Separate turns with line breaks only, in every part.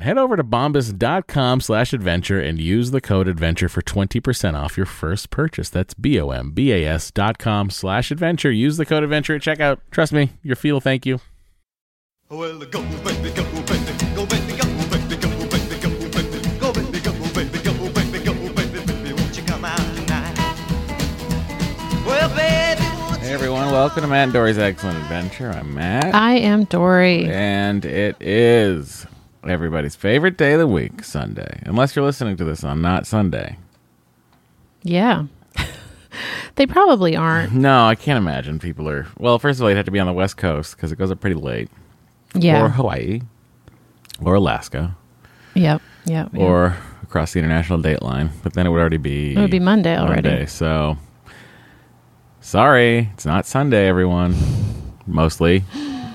Head over to bombas.com slash adventure and use the code adventure for 20% off your first purchase. That's B-O-M-B-A-S dot com slash adventure. Use the code adventure at checkout. Trust me, your feet will thank you.
Well, go, baby, go, baby, go, baby, go, baby, go, baby, go, baby, go, baby, go, baby, go, baby, go, baby, baby, won't you come out tonight? Well, baby,
Hey everyone, welcome to Matt and Dory's Excellent Adventure. I'm Matt.
I am Dory.
And it is everybody's favorite day of the week, Sunday. Unless you're listening to this on not Sunday.
Yeah. they probably aren't.
No, I can't imagine people are. Well, first of all, you'd have to be on the West Coast because it goes up pretty late.
Yeah.
Or Hawaii. Or Alaska.
Yep. Yep. yep.
Or across the international date line. But then it would already be.
it would be Monday already.
Monday. So, sorry. It's not Sunday, everyone. Mostly.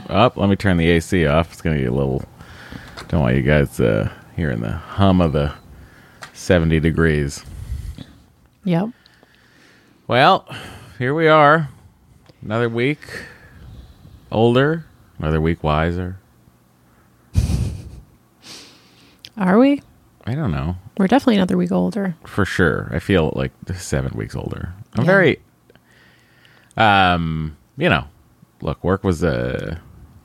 Up. let me turn the AC off. It's going to get a little. Don't want you guys uh, hearing the hum of the 70 degrees.
Yep.
Well, here we are. Another week older, another week wiser.
Are we?
I don't know.
We're definitely another week older.
For sure. I feel like seven weeks older. I'm
Yeah.
very, um, you know, look, work was uh,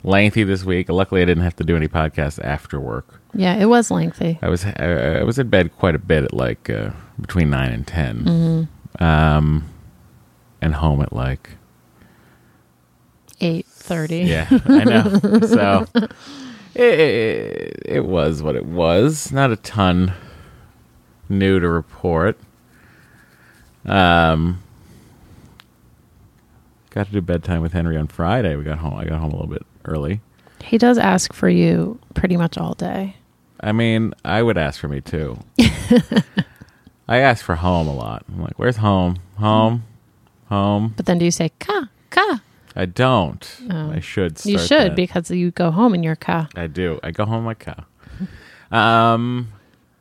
lengthy this week. Luckily, I didn't have to do any podcasts after work.
Yeah, it was lengthy.
I was I, I was in bed quite a bit at like uh, between nine and 10 um, and home at like
Eight thirty.
Yeah, I know. so it, it, it was what it was. Not a ton new to report. Um, got to do bedtime with Henry on Friday. We got home. I got home a little bit early.
He does ask for you pretty much all day.
I mean, I would ask for me too. I ask for home a lot. I'm like, "Where's home? Home, home."
But then do you say ka ka?
I don't.
Oh.
I should. Start
You should
that.
because you go home in your ka.
I do. I go home in my car. Um,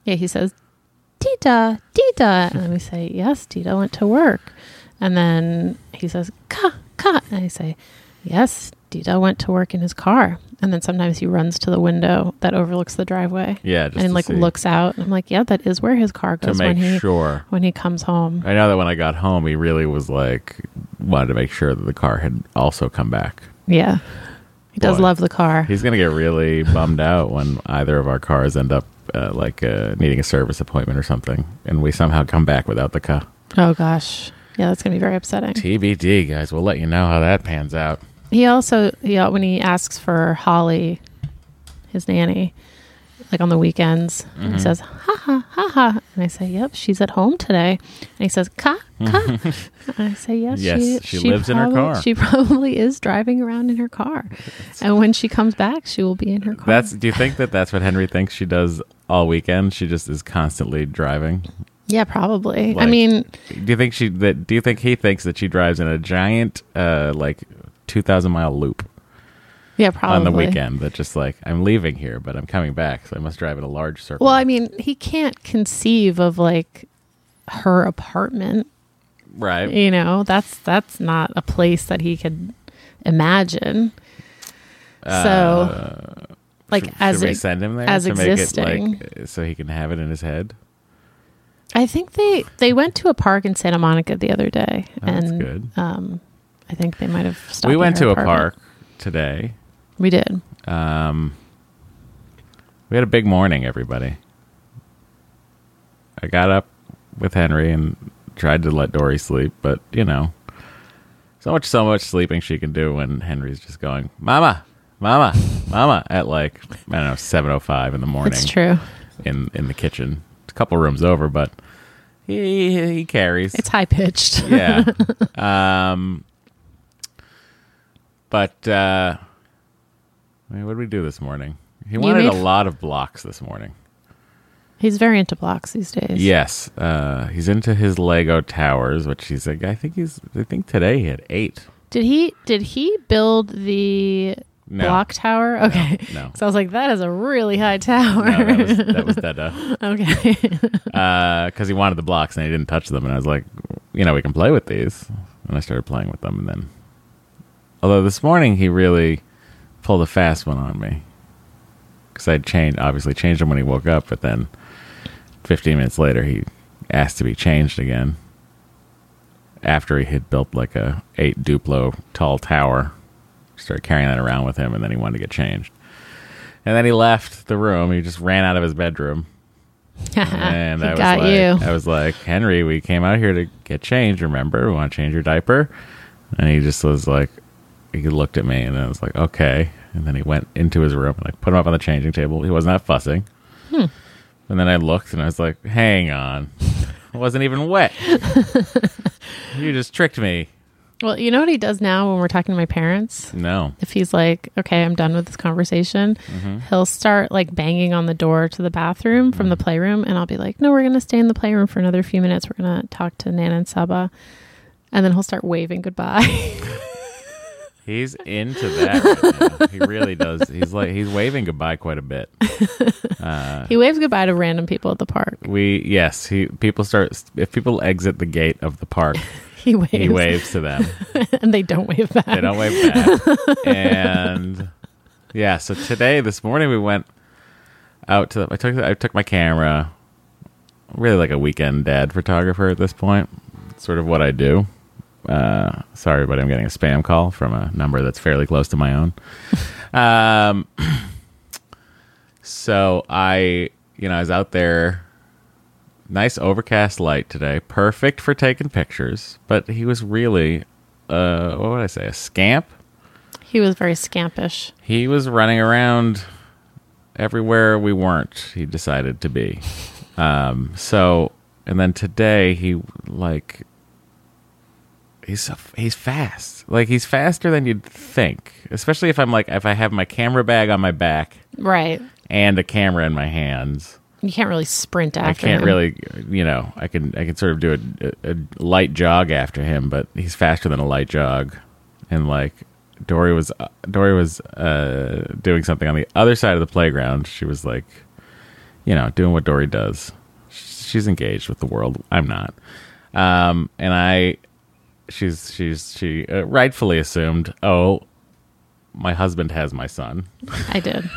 Yeah, he says, Tita, Tita. And then we say, Yes, Tita went to work. And then he says, Ka, Ka. And I say, Yes, Dita went to work in his car, and then sometimes he runs to the window that overlooks the driveway
Yeah, just
and like
see-
looks out. And I'm like, yeah, that is where his car goes when he
sure.
when he comes home.
I know that when I got home, he really was like wanted to make sure that the car had also come back.
Yeah, he does love the car.
He's gonna get really bummed out when either of our cars end up uh, like uh, needing a service appointment or something, and we somehow come back without the car.
Oh gosh, yeah, that's gonna be very upsetting.
TBD, guys. We'll let you know how that pans out.
He also, yeah, when he asks for Holly, his nanny, like on the weekends,
Mm-hmm.
he says, ha ha, ha ha. And I say, yep, she's at home today. And he says, ka, ka. and I say, yes,
Yes, she lives in her car.
She probably is driving around in her car. and when she comes back, she will be in her car.
That's. Do you think that that's what Henry thinks she does all weekend? She just is constantly driving.
yeah, probably. I mean,
Do you think she that? Do you think he thinks that she drives in a giant, uh, like two thousand mile loop
yeah, probably.
on the weekend? That just like I'm leaving here, but I'm coming back, so I must drive in a large circle.
Well, I mean, he can't conceive of like her apartment
right.
you know that's that's not a place that he could imagine so like
Uh, Should,
as
should we send him there
as
to make
existing.
it like so he can have it in his head?
i think they they went to a park in santa monica the other day
Oh, that's
and
good.
um i think they might have stopped
we went to a park today.
we did
Um, we had a big morning, everybody. I got up with Henry and tried to let Dory sleep, but you know, so much, so much sleeping she can do when Henry's just going, "Mama, Mama, Mama," at like I don't know seven oh five in the morning
it's true
in in the kitchen. It's a couple rooms over, but he he carries.
it's high pitched
yeah. um, but uh, I mean, what did we do this morning? He wanted
made
a lot of blocks this morning.
he's very into blocks these days
Yes, uh, he's into his Lego towers, which he's like. I think he's. I think today he had eight.
did he did he build the
No.
block tower okay
no.
so i was like that is a really high tower
No, that was that was Dada.
okay
because he wanted the blocks and he didn't touch them. And I was like, you know, we can play with these. And I started playing with them. And then, although this morning he really pulled a fast one on me because I'd changed, obviously changed him when he woke up, but then 15 minutes later he asked to be changed again after he had built like a eight Duplo tall tower. Started carrying that around with him, and then he wanted to get changed. And then he left the room. He just ran out of his bedroom and I was
got
like,
you.
I was like, Henry, we came out here to get changed. Remember, we want to change your diaper. And he just was like, he looked at me, and I was like, okay. And then he went into his room and I put him up on the changing table. He was not that fussing.
Hmm.
And then I looked and I was like, hang on, it wasn't even wet. you just tricked me.
Well, you know what he does now when we're talking to my parents?
No.
If he's like, okay, I'm done with this conversation,
Mm-hmm.
he'll start like banging on the door to the bathroom from the
Mm-hmm.
playroom. And I'll be like, no, we're going to stay in the playroom for another few minutes. We're going to talk to Nana and Saba. And then he'll start waving goodbye.
He's into that right. He really does. He's like he's waving goodbye quite a bit.
Uh, he waves goodbye to random people at the park.
We yes, he people start if people exit the gate of the park,
He waves.
he waves to them.
and they don't wave back.
They don't wave back. and yeah, so today this morning we went out to I took I took my camera. Really like a weekend dad photographer at this point. Sort of what I do. Uh, sorry, but I'm getting a spam call from a number that's fairly close to my own. Um, so I, you know, I was out there. Nice overcast light today, perfect for taking pictures. But he was really, uh, what would I say, a scamp?
He was very scampish.
He was running around everywhere we weren't. He decided to be. Um, so, and then today he like he's he's fast. Like he's faster than you'd think. Especially if I'm like if I have my camera bag on my back
Right.
and a camera in my hands.
You can't really sprint after him.
I can't
him.
really, you know, I can I can sort of do a, a, a light jog after him, but he's faster than a light jog. And like Dory was uh, Dory was uh, doing something on the other side of the playground. She was like, you know, doing what Dory does. She's engaged with the world. I'm not. Um, and I, she's she's she uh, rightfully assumed, oh, my husband has my son,
I did.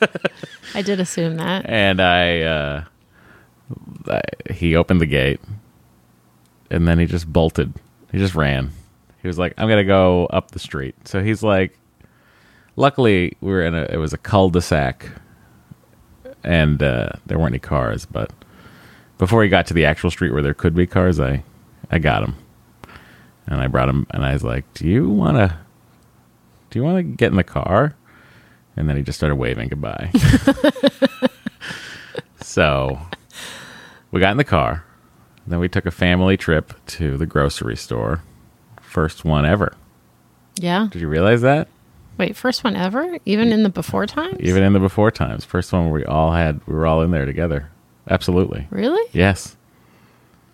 I did assume that.
and I, uh, I he opened the gate, and then he just bolted. He just ran. He was like, "I'm gonna go up the street." So he's like, luckily we were in a it was a cul-de-sac, and uh, there weren't any cars. But before he got to the actual street where there could be cars, I I got him, and I brought him, and I was like, "Do you wanna, do you wanna get in the car?" And then he just started waving goodbye. so we got in the car. Then we took a family trip to the grocery store. First one ever.
Yeah.
Did you realize that?
Wait, first one ever? Even in the before times?
Even in the before times. First one where we all had we were all in there together. Absolutely.
Really?
Yes.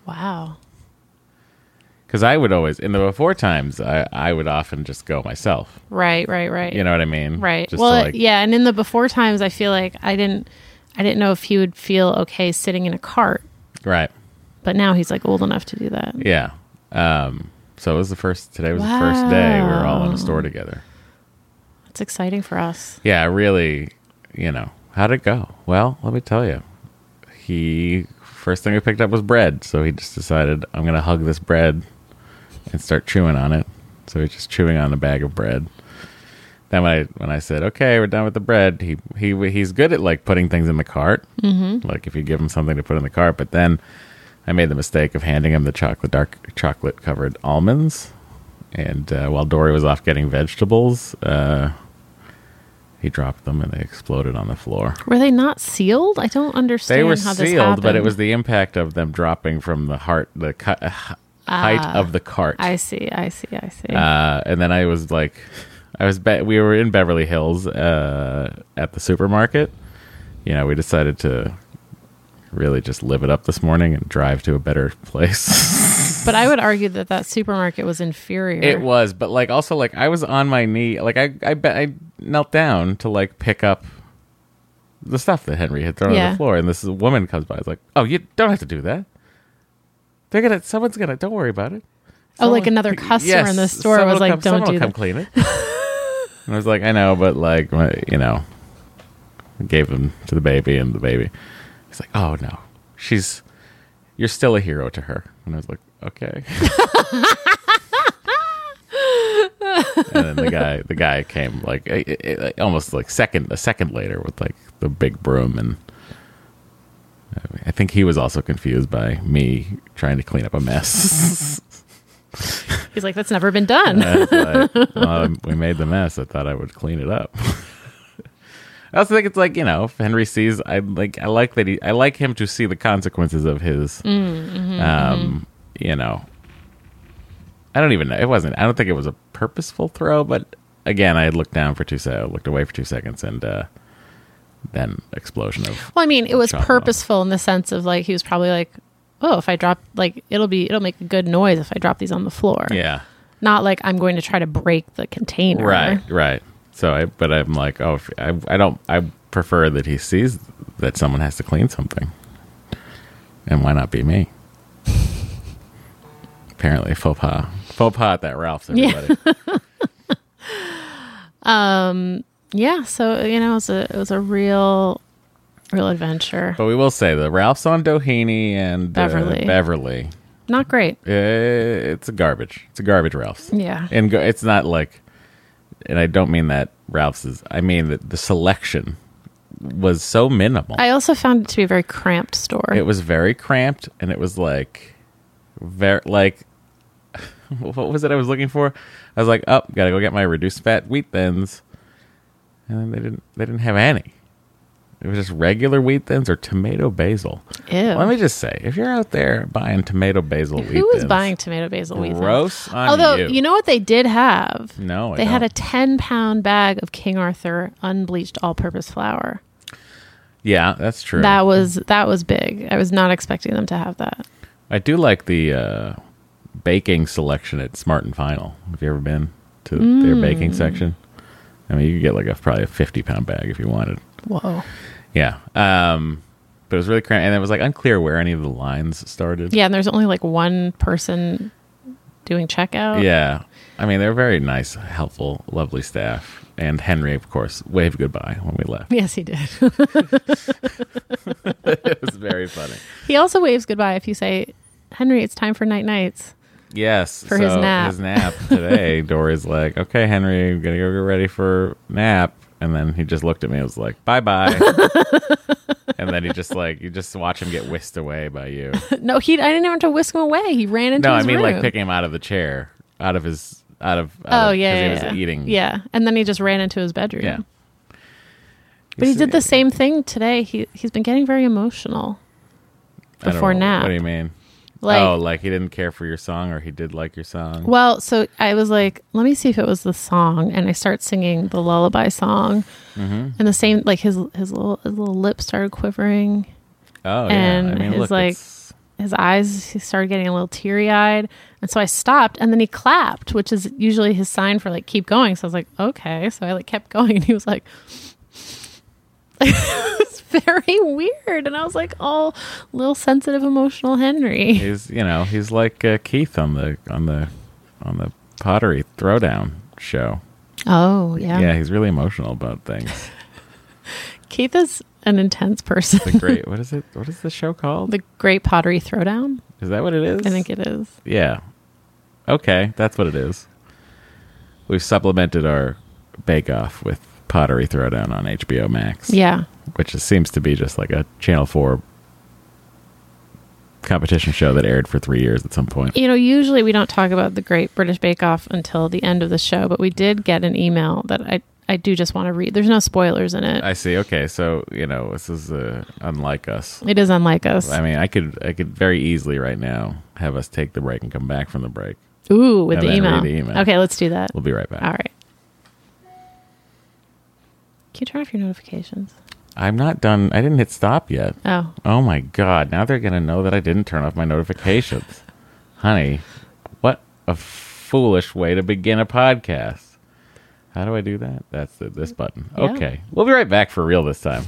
Wow.
Because I would always in the before times I, I would often just go myself.
Right, right, right.
You know what I mean?
Right.
Just
well,
like
yeah, and in the before times I feel like I didn't I didn't know if he would feel okay sitting in a cart,
Right.
but now he's like old enough to do that.
Yeah. Um so it was the first today was the first day we were all in a store together.
It's exciting for us.
Yeah, really, you know, how'd it go? Well, let me tell you. He first thing we picked up was bread, so he just decided I'm gonna hug this bread and start chewing on it. So he's just chewing on a bag of bread. Then when I when I said, "Okay, we're done with the bread," he he he's good at like putting things in the cart. Mm-hmm. Like if you give him something to put in the cart, but then I made the mistake of handing him the chocolate dark chocolate covered almonds, and uh, while Dory was off getting vegetables, uh, he dropped them and they exploded on the floor.
Were they not sealed? I don't understand
They were sealed, but it was the impact of them dropping from the heart, the height of the cart.
I see, I see, I see.
Uh, and then I was like, I was be- we were in Beverly Hills uh, at the supermarket. You know, we decided to really just live it up this morning and drive to a better place.
but I would argue that that supermarket was inferior.
it was, but like also like I was on my knee, like I I bet I knelt down to like pick up the stuff that Henry had thrown on
Yeah.
the floor, and this woman comes by. It's like, oh, you don't have to do that. They're gonna, someone's gonna. Don't worry about it.
Oh, like another customer in the store
someone
was
will
like,
come-
"Don't
someone
do
will come
that."
clean it." and I was like, I know, but like, my- you know, I gave them to the baby, and the baby, he's like, oh no, she's, you're still a hero to her. And I was like, okay. and then the guy, the guy came like eh, eh, almost like second, a second later with like the big broom and. I think he was also confused by me trying to clean up a mess.
He's like, that's never been done.
I like, well, we made the mess. I thought I would clean it up. I also think it's like you know, if Henry sees, I like, I like that he, I like him to see the consequences of his, um, you know. I don't even know. It wasn't. I don't think it was a purposeful throw, but again, I looked down for two seconds, looked away for two seconds, and uh, then explosion of.
Well, I mean, it was purposeful in the sense of like he was probably like, "Oh, if I drop like it'll be it'll make a good noise if I drop these on the floor."
Yeah.
Not like I'm going to try to break the container.
Right, right. So I, but I'm like, oh, I, I don't, I prefer that he sees that someone has to clean something, and why not be me? Apparently, faux pas, faux pas at that Ralph's. Everybody,
Yeah. Um, Yeah, so you know, it was a it was a real, real adventure.
but we will say the Ralph's on Doheny and uh,
Beverly.
Beverly.
Not great.
Uh, it's a garbage. It's a garbage Ralph's.
Yeah.
and go, it's not like, and I don't mean that Ralph's is. I mean that the selection was so minimal.
I also found it to be a very cramped store.
it was very cramped and it was like very like what was it i was looking for i was like oh gotta go get my reduced fat wheat thins and then they didn't they didn't have any it was just regular wheat thins or tomato basil
Ew.
let me just say if you're out there buying tomato basil wheat
Who was
thins,
buying tomato basil wheat? thins?
gross on
Although
you.
know what they did have?
no I
They had a 10 pound bag of King Arthur unbleached all purpose flour.
yeah that's true
That was that was big. I was not expecting them to have that.
i do like the uh baking selection at smart and final have you ever been to their
Mm.
baking section i mean you could get like a probably a 50 pound bag if you wanted
Whoa.
Yeah. Um, but it was really cramped, and it was like unclear where any of the lines started.
Yeah, and there's only like one person doing checkout.
Yeah. I mean, they're very nice, helpful, lovely staff, And Henry, of course, waved goodbye when we left.
Yes, he did.
it was very funny.
he also waves goodbye if you say, Henry, it's time for night nights.
Yes.
For his
so
nap.
His nap today. Dory's like, okay, Henry, I'm to go get ready for nap. And then he just looked at me and was like, bye bye. and then he just like, you just watch him get whisked away by you.
No, he. I didn't even have to whisk him away. He ran into his room.
no, I
his
mean
room.
like picking him out of the chair, out of his, out of,
Oh
of-
yeah, yeah,
he was
yeah.
eating.
Yeah, and then he just ran into his bedroom.
Yeah.
But he did the same thing today. He he's been getting very emotional before nap.
What do you mean?
Like,
oh, like he didn't care for your song or he did like your song?
well, so I was like, let me see if it was the song, and I start singing the lullaby song,
Mm-hmm.
and the same like his his little his little lips started quivering,
Oh,
and
yeah. I mean,
his,
look,
like,
it's-
his eyes he started getting a little teary eyed, and so I stopped, and then he clapped, which is usually his sign for like keep going. So I was like, okay, so I like kept going, and he was like. it's very weird, and I was like, "Oh, little sensitive, emotional Henry."
he's you know he's like uh, Keith on the on the on the pottery throwdown show.
Oh, yeah.
Yeah, he's really emotional about things.
Keith is an intense person.
The great what is it? What is the show called?
the Great Pottery Throwdown.
Is that what it is?
I think it is.
Yeah. Okay, that's what it is. We've supplemented our Bake Off with Pottery Throwdown on HBO Max.
Yeah.
which is, seems to be just like a Channel Four competition show that aired for three years at some point.
You know, usually we don't talk about the Great British Bake Off until the end of the show, but we did get an email that I I do just want to read. There's no spoilers in it.
I see. Okay, so you know this is uh, unlike us.
it is unlike us.
I mean, I could I could very easily right now have us take the break and come back from the break.
Ooh, with the email.
the email.
Okay, let's do that.
We'll be right back.
All right. Can you turn off your notifications?
I'm not done. I didn't hit stop yet.
Oh,
Oh my god! Now they're gonna know that I didn't turn off my notifications, honey. What a foolish way to begin a podcast. How do I do that? That's the, this button.
Yeah.
Okay, we'll be right back for real this time.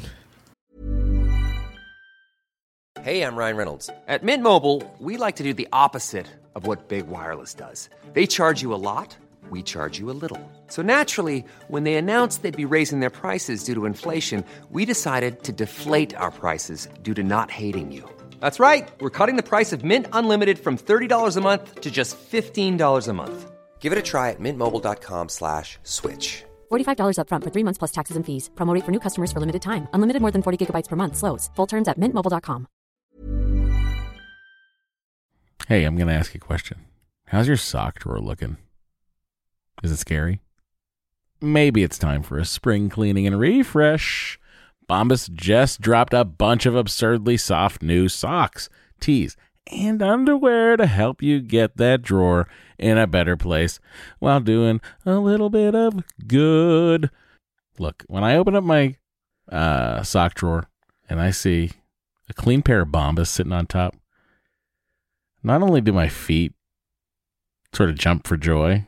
Hey, I'm Ryan Reynolds. At Mint Mobile, we like to do the opposite of what Big Wireless does. They charge you a lot, we charge you a little. So naturally, when they announced they'd be raising their prices due to inflation, we decided to deflate our prices due to not hating you. That's right. We're cutting the price of Mint Unlimited from $30 a month to just $15 a month. Give it a try at mintmobile.com slash switch.
$45 upfront for three months plus taxes and fees. Promo rate for new customers for limited time. Unlimited more than 40 gigabytes per month. Slows. Full terms at mintmobile.com.
Hey, I'm gonna ask you a question. How's your sock drawer looking? Is it scary? Maybe it's time for a spring cleaning and refresh. Bombas just dropped a bunch of absurdly soft new socks, tees, and underwear to help you get that drawer in a better place while doing a little bit of good. Look, when I open up my uh, sock drawer and I see a clean pair of Bombas sitting on top, not only do my feet sort of jump for joy,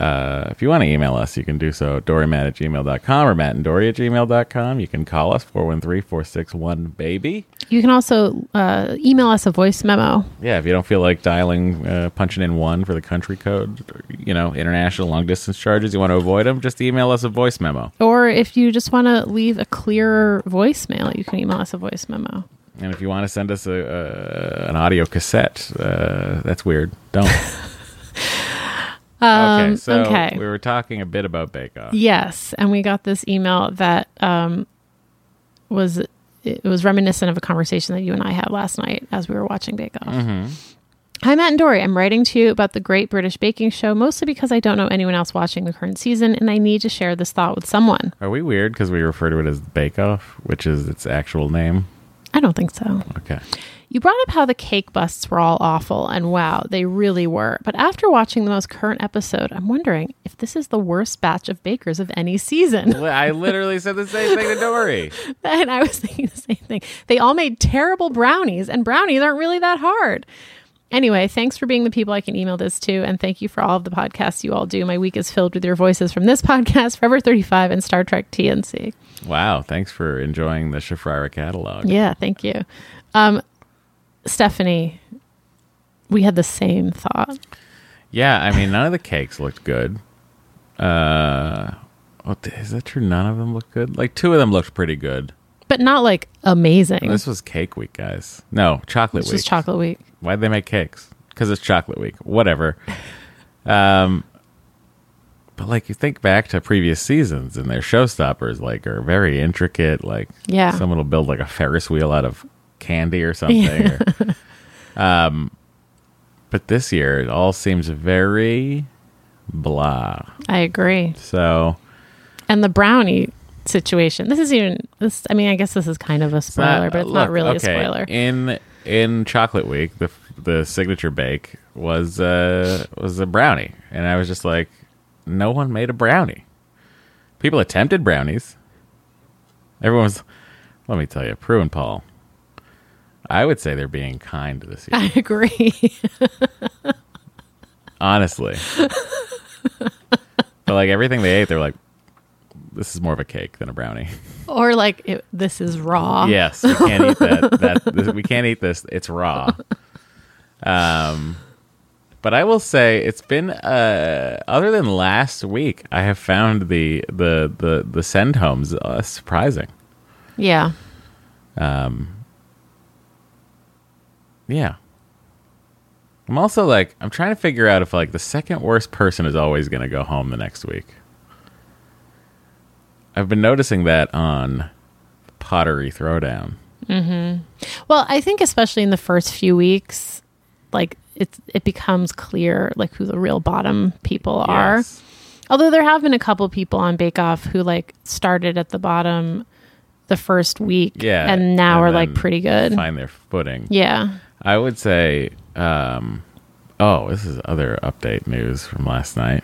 Uh, if you want to email us, you can do so at dorymat at gmail.com or matt and dory at gmail.com. You can call us 413-461-BABY.
You can also uh, email us a voice memo.
Yeah, if you don't feel like dialing, uh, punching in one for the country code, you know, international long distance charges, you want to avoid them, just email us a voice memo.
Or if you just want to leave a clearer voicemail, you can email us a voice memo.
And if you want to send us a, a an audio cassette, uh, that's weird. Don't. okay, so
Um, okay.
we were talking a bit about Bake Off.
Yes, and we got this email that um, was it was reminiscent of a conversation that you and I had last night as we were watching Bake Off. Hi, Matt and Dory. I'm writing to you about the Great British Baking Show, mostly because I don't know anyone else watching the current season, and I need to share this thought with someone.
Are we weird because we refer to it as Bake Off, which is its actual name?
I don't think so.
Okay.
You brought up how the cake busts were all awful, and wow, they really were. But after watching the most current episode, I'm wondering if this is the worst batch of bakers of any season.
I literally said the same thing to Dory.
and I was thinking the same thing. They all made terrible brownies, and brownies aren't really that hard. Anyway, thanks for being the people I can email this to, and thank you for all of the podcasts you all do. My week is filled with your voices from this podcast, Forever 35, and Star Trek TNC.
Wow, thanks for enjoying the Shafrir-Mira catalog.
Yeah, thank you. Um, Stephanie, we had the same thought.
Yeah, I mean, none of the cakes looked good. Uh, oh, is that true? None of them looked good. Like two of them looked pretty good.
But not like amazing.
This was Cake Week, guys. No, Chocolate
This
Week.
was chocolate week.
Why'd they make cakes? Because it's Chocolate Week. Whatever. um, but like you think back to previous seasons, and their showstoppers like are very intricate. Like,
Yeah.
someone will build like a Ferris wheel out of candy or something. or- um, but this year it all seems very blah.
I agree.
So
And the brownie situation. This is even this. I mean, I guess this is kind of a spoiler, but it's not really
okay,
a spoiler.
In in Chocolate Week, the the signature bake was uh was a brownie, and I was just like, no one made a brownie. People attempted brownies. Everyone was. Let me tell you, Prue and Paul. I would say they're being kind this year.
I agree.
honestly. but like everything they ate, they're like, this is more of a cake than a brownie.
or like it, this is raw.
yes, we can't eat that. That this, we can't eat this. It's raw. Um, but I will say it's been uh, other than last week, I have found the the the the send homes uh, surprising.
Yeah.
Yeah. I'm also like I'm trying to figure out if like the second worst person is always going to go home the next week. I've been noticing that on Pottery Throwdown. Mm-hmm.
Well, I think especially in the first few weeks, like it's it becomes clear like who the real bottom people are.
Yes.
Although there have been a couple people on Bake Off who like started at the bottom the first week,
Yeah,
and now
and
are like pretty good.
Find their footing.
Yeah,
I would say, um, oh, this is other update news from last night.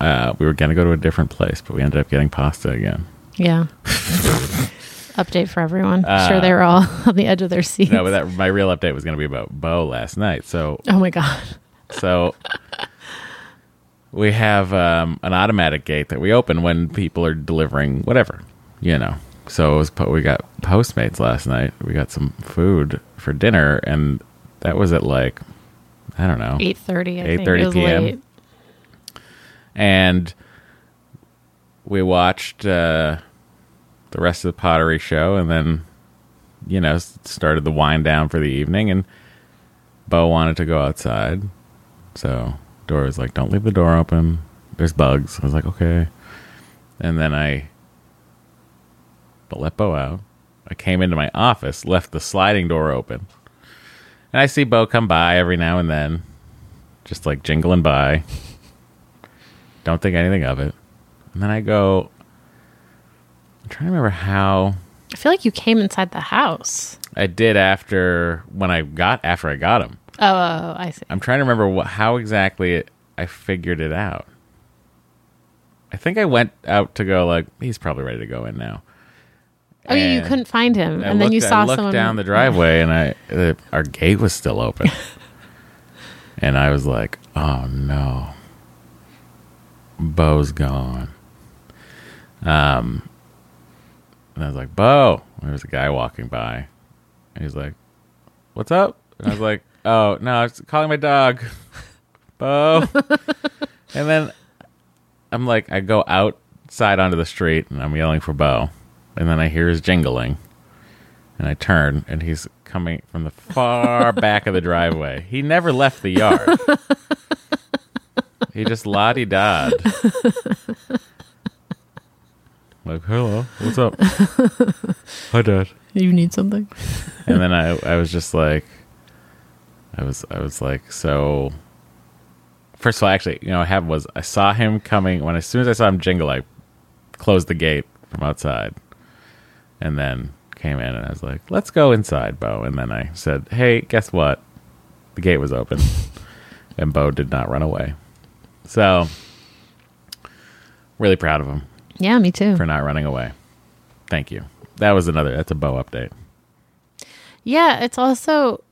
Uh, we were going to go to a different place, but we ended up getting pasta again.
yeah. Update for everyone. sure, they were all on the edge of their seats.
Uh, No, but that my real update was going to be about Bo last night. So
oh my god.
So we have um, an automatic gate that we open when people are delivering whatever, you know, so it was we got Postmates last night. We got some food for dinner, and that was at like I don't know
Eight thirty.
8:30
it was
p.m..
late.
and we watched uh, the rest of the pottery show and then you know started the wind down for the evening and bo wanted to go outside so Dory was like don't leave the door open there's bugs i was like okay and then i but let bo out i came into my office left the sliding door open and i see bo come by every now and then just like jingling by don't think anything of it. And then I go, I'm trying to remember how
I feel like you came inside the house.
I did after when I got after I got him.
Oh, oh, oh, I see.
I'm trying to remember what, how exactly it, I figured it out. I think I went out to go like he's probably ready to go in now.
Oh, you, you couldn't find him,
I
and then you
looked-
saw
I looked
someone
down the driveway, and I uh, our gate was still open, and I was like, "Oh no, Bo's gone." Um, and I was like, "Bo," there was a guy walking by, and he's like, "What's up?" And I was like, "Oh no, I was calling my dog, Bo," and then I'm like, I go outside onto the street, and I'm yelling for Bo, and then I hear his jingling. And I turn, and he's coming from the far back of the driveway. He never left the yard. he just lottie dod. Like, hello, what's up? Hi, Dad.
You need something.
And then I, I was just like, I was, I was like, so. First of all, actually, you know, what happened was I saw him coming when as soon as I saw him jingle, I closed the gate from outside, and then came in and I was like, "Let's go inside, Bo." And then I said, "Hey, guess what? The gate was open, and Bo did not run away." So, really proud of him
Yeah, me too.
for not running away. Thank you. That was another. That's a Bo update.
Yeah, it's also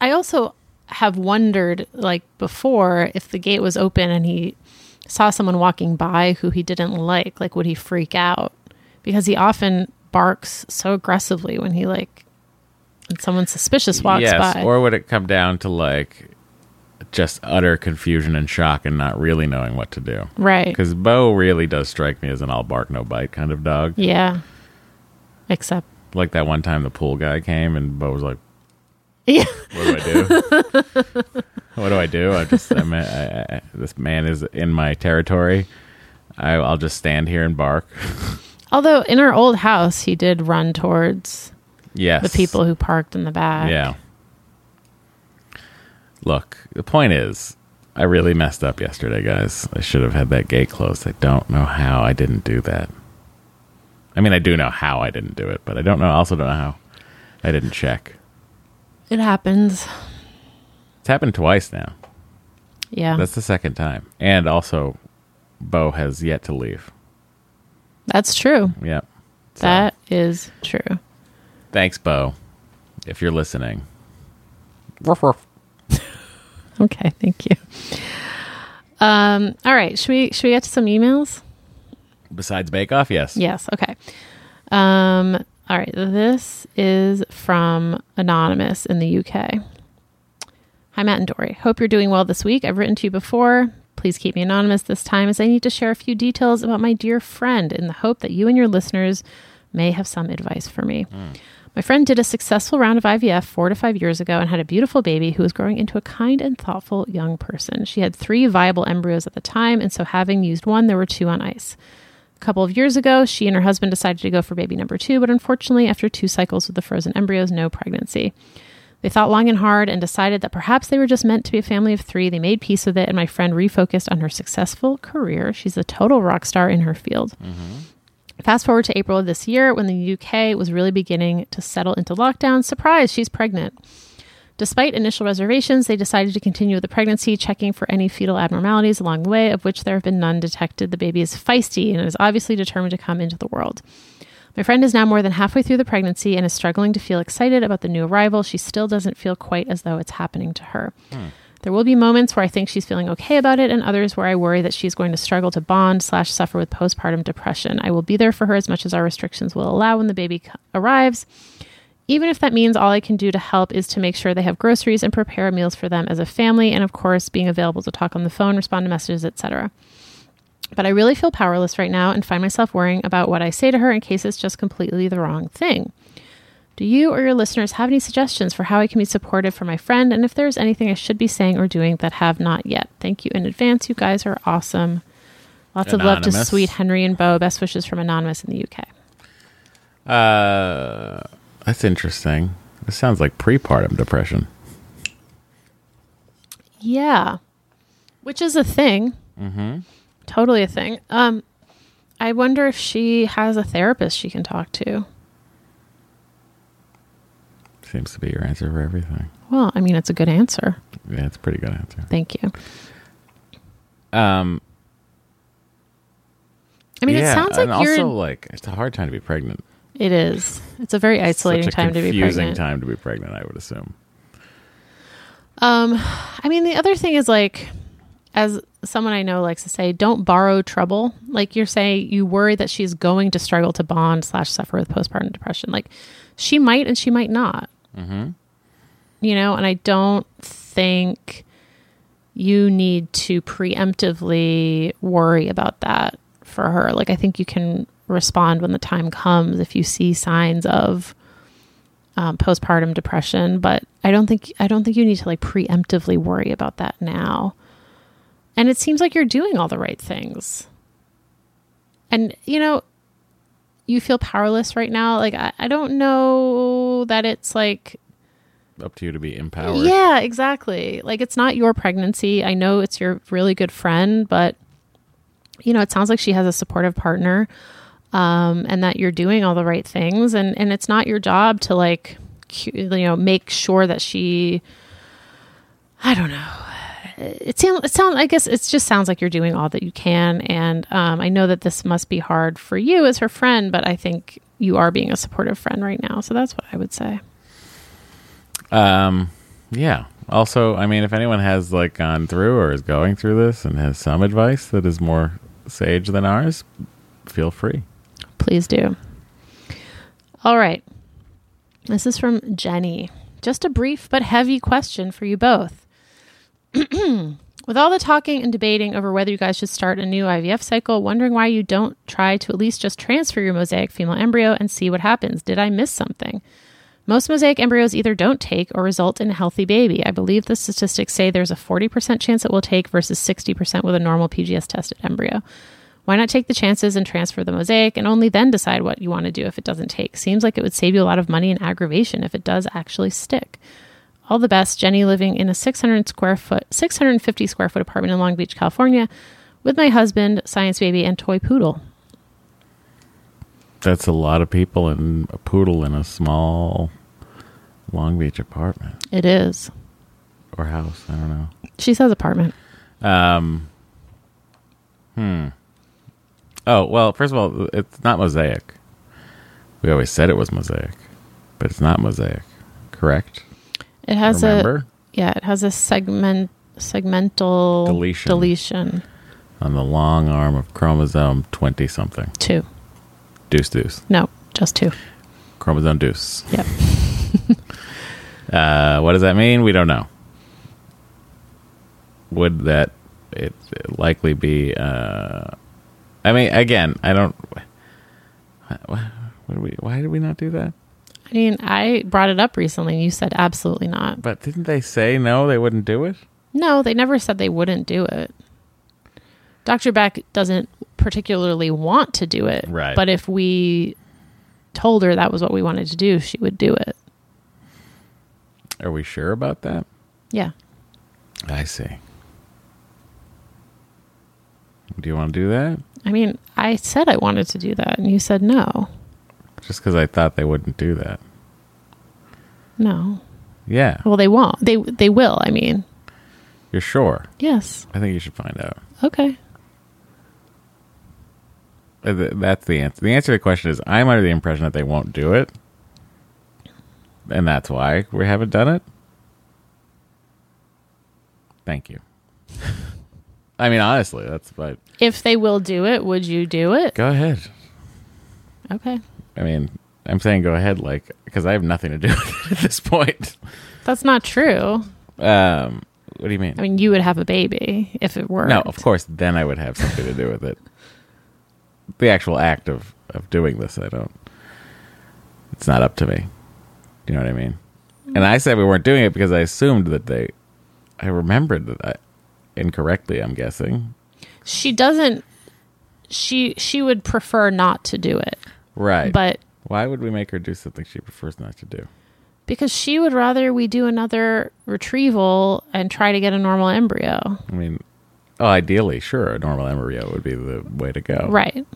I also have wondered like before if the gate was open and he saw someone walking by who he didn't like, like would he freak out? Because he often barks so aggressively when he like when someone suspicious walks
yes,
by.
or would it come down to like just utter confusion and shock and not really knowing what to do?
right.
Because Bo really does strike me as an all bark no bite kind of dog.
Yeah. Except
Like that one time the pool guy came and Bo was like,
Yeah.
"What do I do? what do I do? I just I'm, I, I, this man is in my territory. I, I'll just stand here and bark."
Although in our old house he did run towards
yes,
the people who parked in the back.
Yeah. Look, the point is, I really messed up yesterday, guys. I should have had that gate closed. I don't know how I didn't do that. I mean, I do know how I didn't do it, but I don't know. I also don't know how I didn't check.
It happens.
It's happened twice now.
Yeah.
That's the second time, and also, Bo has yet to leave.
That's true.
Yep. So,
That is true.
thanks, Bo, if you're listening. Woof, woof.
Okay, thank you. Um, all right, should we should we get to some emails?
Besides Bake Off, yes.
Yes, okay. Um, all right, this is from Anonymous in the UK. Hi, Matt and Dory. Hope you're doing well this week. I've written to you before. Please keep me anonymous this time as I need to share a few details about my dear friend in the hope that you and your listeners may have some advice for me. Hmm. My friend did a successful round of IVF four to five years ago and had a beautiful baby who was growing into a kind and thoughtful young person. She had three viable embryos at the time, and so having used one, there were two on ice. A couple of years ago, she and her husband decided to go for baby number two, but unfortunately, after two cycles with the frozen embryos, no pregnancy. They thought long and hard and decided that perhaps they were just meant to be a family of three. They made peace with it, and my friend refocused on her successful career. She's a total rock star in her field. Mm-hmm. Fast forward to April of this year when the UK was really beginning to settle into lockdown. Surprise, she's pregnant. Despite initial reservations, they decided to continue with the pregnancy, checking for any fetal abnormalities along the way, of which there have been none detected. The baby is feisty and is obviously determined to come into the world. My friend is now more than halfway through the pregnancy and is struggling to feel excited about the new arrival. She still doesn't feel quite as though it's happening to her. There will be moments where I think she's feeling okay about it, and others where I worry that she's going to struggle to bond slash suffer with postpartum depression. I will be there for her as much as our restrictions will allow when the baby arrives, even if that means all I can do to help is to make sure they have groceries and prepare meals for them as a family, and of course, being available to talk on the phone, respond to messages, etc. But I really feel powerless right now and find myself worrying about what I say to her in case it's just completely the wrong thing. Do you or your listeners have any suggestions for how I can be supportive for my friend and if there's anything I should be saying or doing that have not yet? Thank you in advance. You guys are awesome. Lots of love to sweet Henry and Bo. Best wishes from Anonymous in the UK.
Uh, that's interesting. This sounds like prepartum depression.
Yeah. Which is a thing. Mm-hmm. Totally a thing. Um, I wonder if she has a therapist she can talk to.
Seems to be your answer for everything.
Well, I mean, it's a good answer.
Yeah, it's a pretty good answer.
Thank you.
Um,
I mean,
yeah,
it sounds like
and
you're.
also like it's a hard time to be pregnant.
it is. It's a very isolating
Such a
time to be
confusing time to be pregnant. I would assume.
Um, I mean, the other thing is like, as someone I know likes to say, don't borrow trouble. Like you're saying, you worry that she's going to struggle to bond slash suffer with postpartum depression. Like she might and she might not. Mm-hmm. You know, and I don't think you need to preemptively worry about that for her. Like I think you can respond when the time comes if you see signs of um, postpartum depression, but I don't think I don't think you need to like preemptively worry about that now. And it seems like you're doing all the right things. And you know, you feel powerless right now. Like I, I don't know that it's like
Up to you to be empowered.
yeah, exactly. Like it's not your pregnancy. I know it's your really good friend, but you know, it sounds like she has a supportive partner um, and that you're doing all the right things and and it's not your job to like you know make sure that she I don't know. It sounds it sounds I guess it just sounds like you're doing all that you can and um, I know that this must be hard for you as her friend, but I think you are being a supportive friend right now. So that's what I would say.
Um, yeah. Also, I mean, if anyone has like gone through or is going through this and has some advice that is more sage than ours, feel free.
Please do. All right. This is from Jenny. Just a brief but heavy question for you both. With all the talking and debating over whether you guys should start a new IVF cycle, wondering why you don't try to at least just transfer your mosaic female embryo and see what happens. Did I miss something? Most mosaic embryos either don't take or result in a healthy baby. I believe the statistics say there's a 40% chance it will take versus 60% with a normal PGS tested embryo. Why not take the chances and transfer the mosaic and only then decide what you want to do if it doesn't take? Seems like it would save you a lot of money and aggravation if it does actually stick. All the best, Jenny living in a 600 square foot, 650 square foot apartment in Long Beach, California, with my husband, science baby, and toy poodle.
That's a lot of people and a poodle in a small Long Beach apartment
It is.
or house. I don't know.
She says apartment.
Um, hmm. Oh, well, first of all, it's not mosaic. We always said it was mosaic, but it's not mosaic. Correct?
It has
Remember?
a yeah, it has a segment segmental
Deletion.
deletion
On the long arm of chromosome 20 something.
two.
Deuce, deuce.
No, just two.
Chromosome deuce.
Yep.
Uh, what does that mean? We don't know. Would that it likely be? Uh, I mean, again, I don't. What do we? Why did we not do that?
I mean, I brought it up recently and you said absolutely not.
But didn't they say no? They wouldn't do it.
No, they never said they wouldn't do it. Dr. Beck doesn't particularly want to do it.
Right.
But if we told her that was what we wanted to do, she would do it.
Are we sure about that?
Yeah.
I see. Do you want to do that?
I mean, I said I wanted to do that and you said no.
Just because I thought they wouldn't do that.
No.
Yeah,
Well, they won't. They they will, I mean.
you're sure.
Yes.
I think you should find out.
Okay.
Uh, That's the answer. The answer to the question is I'm under the impression that they won't do it. And that's why we haven't done it. Thank you. I mean, honestly, that's but
If they will do it, would you do it?
go ahead.
Okay.
I mean, I'm saying go ahead, like because I have nothing to do with it at this point.
That's not true.
Um, what do you mean?
I mean, you would have a baby if it were.
no, of course. Then I would have something to do with it. The actual act of of doing this, I don't. It's not up to me. Do you know what I mean? And I said we weren't doing it because I assumed that they. I remembered that I, incorrectly. I'm guessing.
She doesn't. She she would prefer not to do it,
Right.
but
why would we make her do something she prefers not to do?
because she would rather we do another retrieval and try to get a normal embryo.
I mean, oh, ideally, sure, a normal embryo would be the way to go.
Right.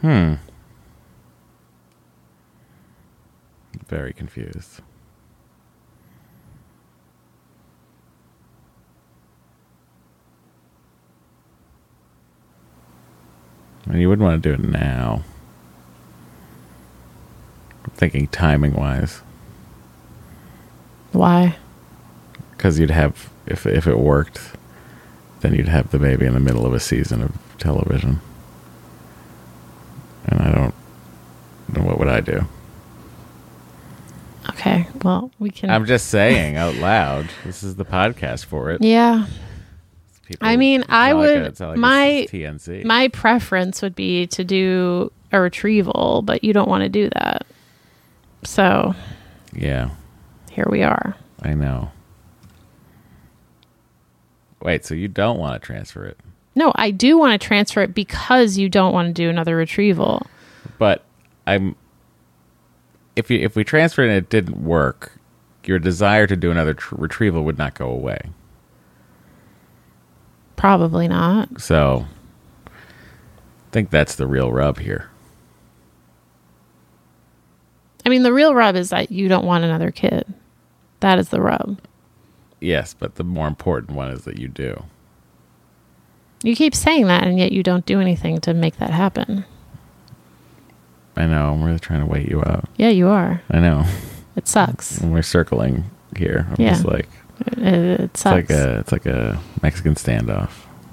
Hmm.
Very confused. And you wouldn't want to do it now. Thinking timing wise.
Why?
Because you'd have, if, if it worked, then you'd have the baby in the middle of a season of television. And I don't, what would I do?
Okay. Well, we can.
I'm just saying out loud. This is the podcast for it.
yeah.
People-
I mean, I would-
a- it's not like
my-
TNC.
My preference would be to do a retrieval, but you don't want to do that. So
yeah,
here we are.
I know. Wait, so you don't want to transfer it,
No, I do want to transfer it because you don't want to do another retrieval.
but I'm. If you if we transferred and it didn't work, your desire to do another tr- retrieval would not go away.
Probably not.
So, I think that's the real rub here.
I mean, the real rub is that you don't want another kid. That is the rub.
Yes, but the more important one is that you do.
You keep saying that, and yet you don't do anything to make that happen.
I know. I'm really trying to wait you out.
Yeah, you are.
I know.
It sucks.
We're circling here, I'm
Yeah.
just like.
It, it
It's
sucks.
like a it's like a Mexican standoff.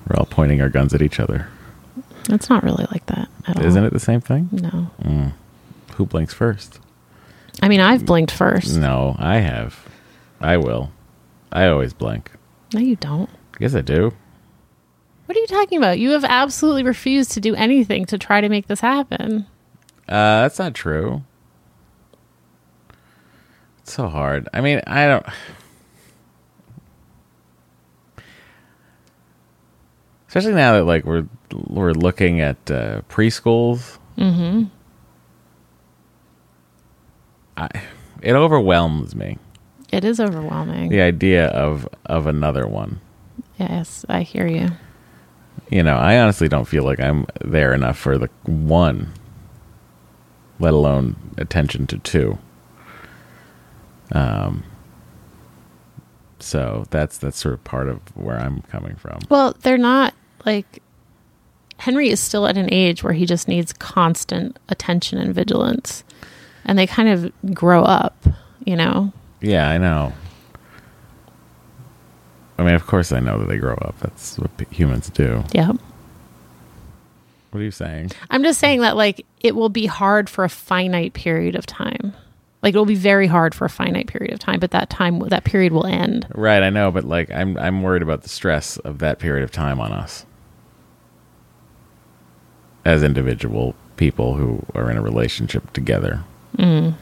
We're all pointing our guns at each other.
it's not really like that at all.
Isn't it the same thing?
No. Mm.
Who blinks first?
I mean, I've blinked first.
No, I have. I will. I always blink.
No, you don't.
Yes, I do.
What are you talking about? You have absolutely refused to do anything to try to make this happen.
Uh, that's not true. It's so hard. I mean, I don't. Especially now that like we're we're looking at uh, preschools. Mm-hmm. I, it overwhelms me
It is overwhelming.
the idea of of another one.
Yes, I hear you.
You know, I honestly don't feel like I'm there enough for the one, let alone attention to two. Um. So that's that's sort of part of where I'm coming from.
Well, they're not like Henry is still at an age where he just needs constant attention and vigilance. And they kind of grow up, you know?
Yeah, I know. I mean, of course, I know that they grow up. That's what humans do.
Yeah.
What are you saying?
I'm just saying that like it will be hard for a finite period of time. Like it will be very hard for a finite period of time, but that time that period will end.
Right, I know, but like, I'm I'm worried about the stress of that period of time on us as individual people who are in a relationship together. Mm.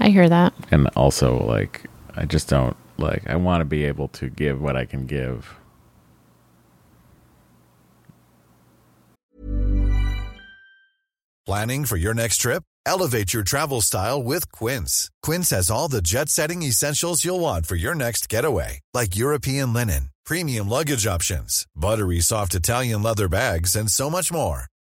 I hear that.
and also like i just don't like i want to be able to give what i can give
Planning for your next trip? Elevate your travel style with Quince. Quince has all the jet setting essentials you'll want for your next getaway, like European linen, premium luggage options, buttery soft Italian leather bags, and so much more.